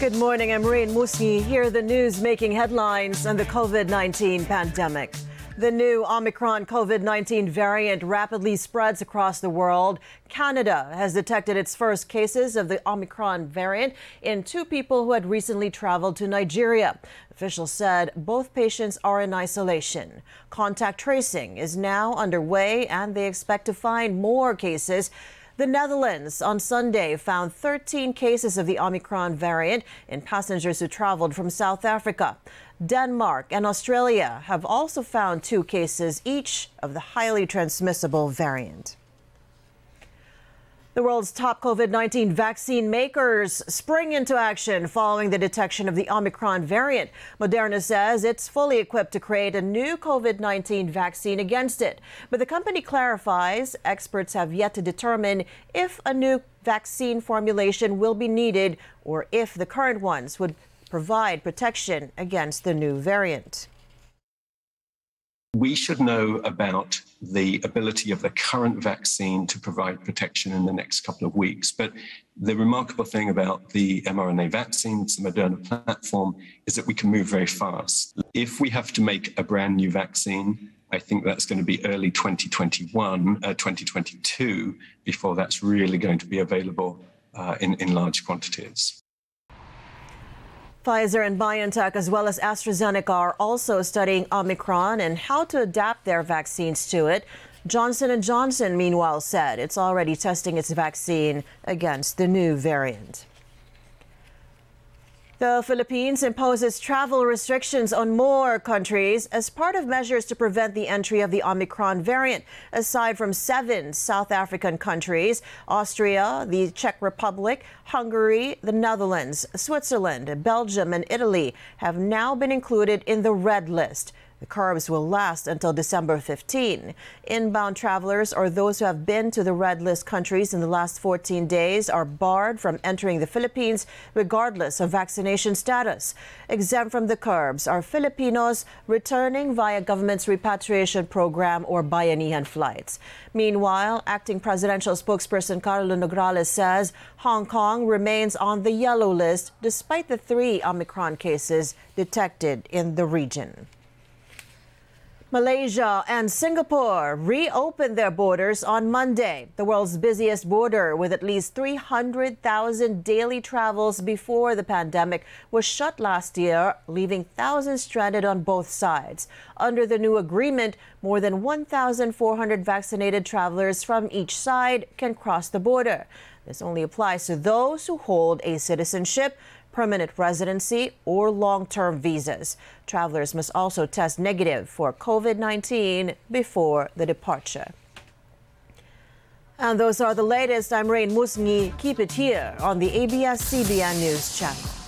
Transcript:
Good morning. I'm Rain Musni. Here are the news making headlines on the COVID 19 pandemic. The new Omicron COVID 19 variant rapidly spreads across the world. Canada has detected its first cases of the Omicron variant in two people who had recently traveled to Nigeria. Officials said both patients are in isolation. Contact tracing is now underway, and they expect to find more cases. The Netherlands on Sunday found 13 cases of the Omicron variant in passengers who traveled from South Africa. Denmark and Australia have also found two cases each of the highly transmissible variant. The world's top COVID 19 vaccine makers spring into action following the detection of the Omicron variant. Moderna says it's fully equipped to create a new COVID 19 vaccine against it. But the company clarifies experts have yet to determine if a new vaccine formulation will be needed or if the current ones would provide protection against the new variant. We should know about the ability of the current vaccine to provide protection in the next couple of weeks. But the remarkable thing about the mRNA vaccines, the Moderna platform, is that we can move very fast. If we have to make a brand new vaccine, I think that's going to be early 2021, uh, 2022, before that's really going to be available uh, in, in large quantities. Pfizer and BioNTech, as well as AstraZeneca, are also studying Omicron and how to adapt their vaccines to it. Johnson & Johnson, meanwhile, said it's already testing its vaccine against the new variant. The Philippines imposes travel restrictions on more countries as part of measures to prevent the entry of the Omicron variant. Aside from seven South African countries, Austria, the Czech Republic, Hungary, the Netherlands, Switzerland, Belgium, and Italy have now been included in the red list. The curbs will last until December 15. Inbound travelers or those who have been to the red list countries in the last 14 days are barred from entering the Philippines regardless of vaccination status. Exempt from the curbs are Filipinos returning via government's repatriation program or Bayanihan flights. Meanwhile, acting presidential spokesperson Karlo Nograles says Hong Kong remains on the yellow list despite the three Omicron cases detected in the region. Malaysia and Singapore reopened their borders on Monday, the world's busiest border with at least 300,000 daily travels before the pandemic was shut last year, leaving thousands stranded on both sides. Under the new agreement, more than 1,400 vaccinated travelers from each side can cross the border. This only applies to those who hold a citizenship permanent residency, or long term visas. Travelers must also test negative for COVID 19 before the departure. And those are the latest. I'm Rain Musni. Keep it here on the ABS CBN News Channel.